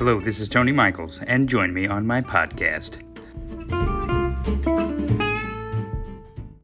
Hello, this is Tony Michaels, and join me on my podcast.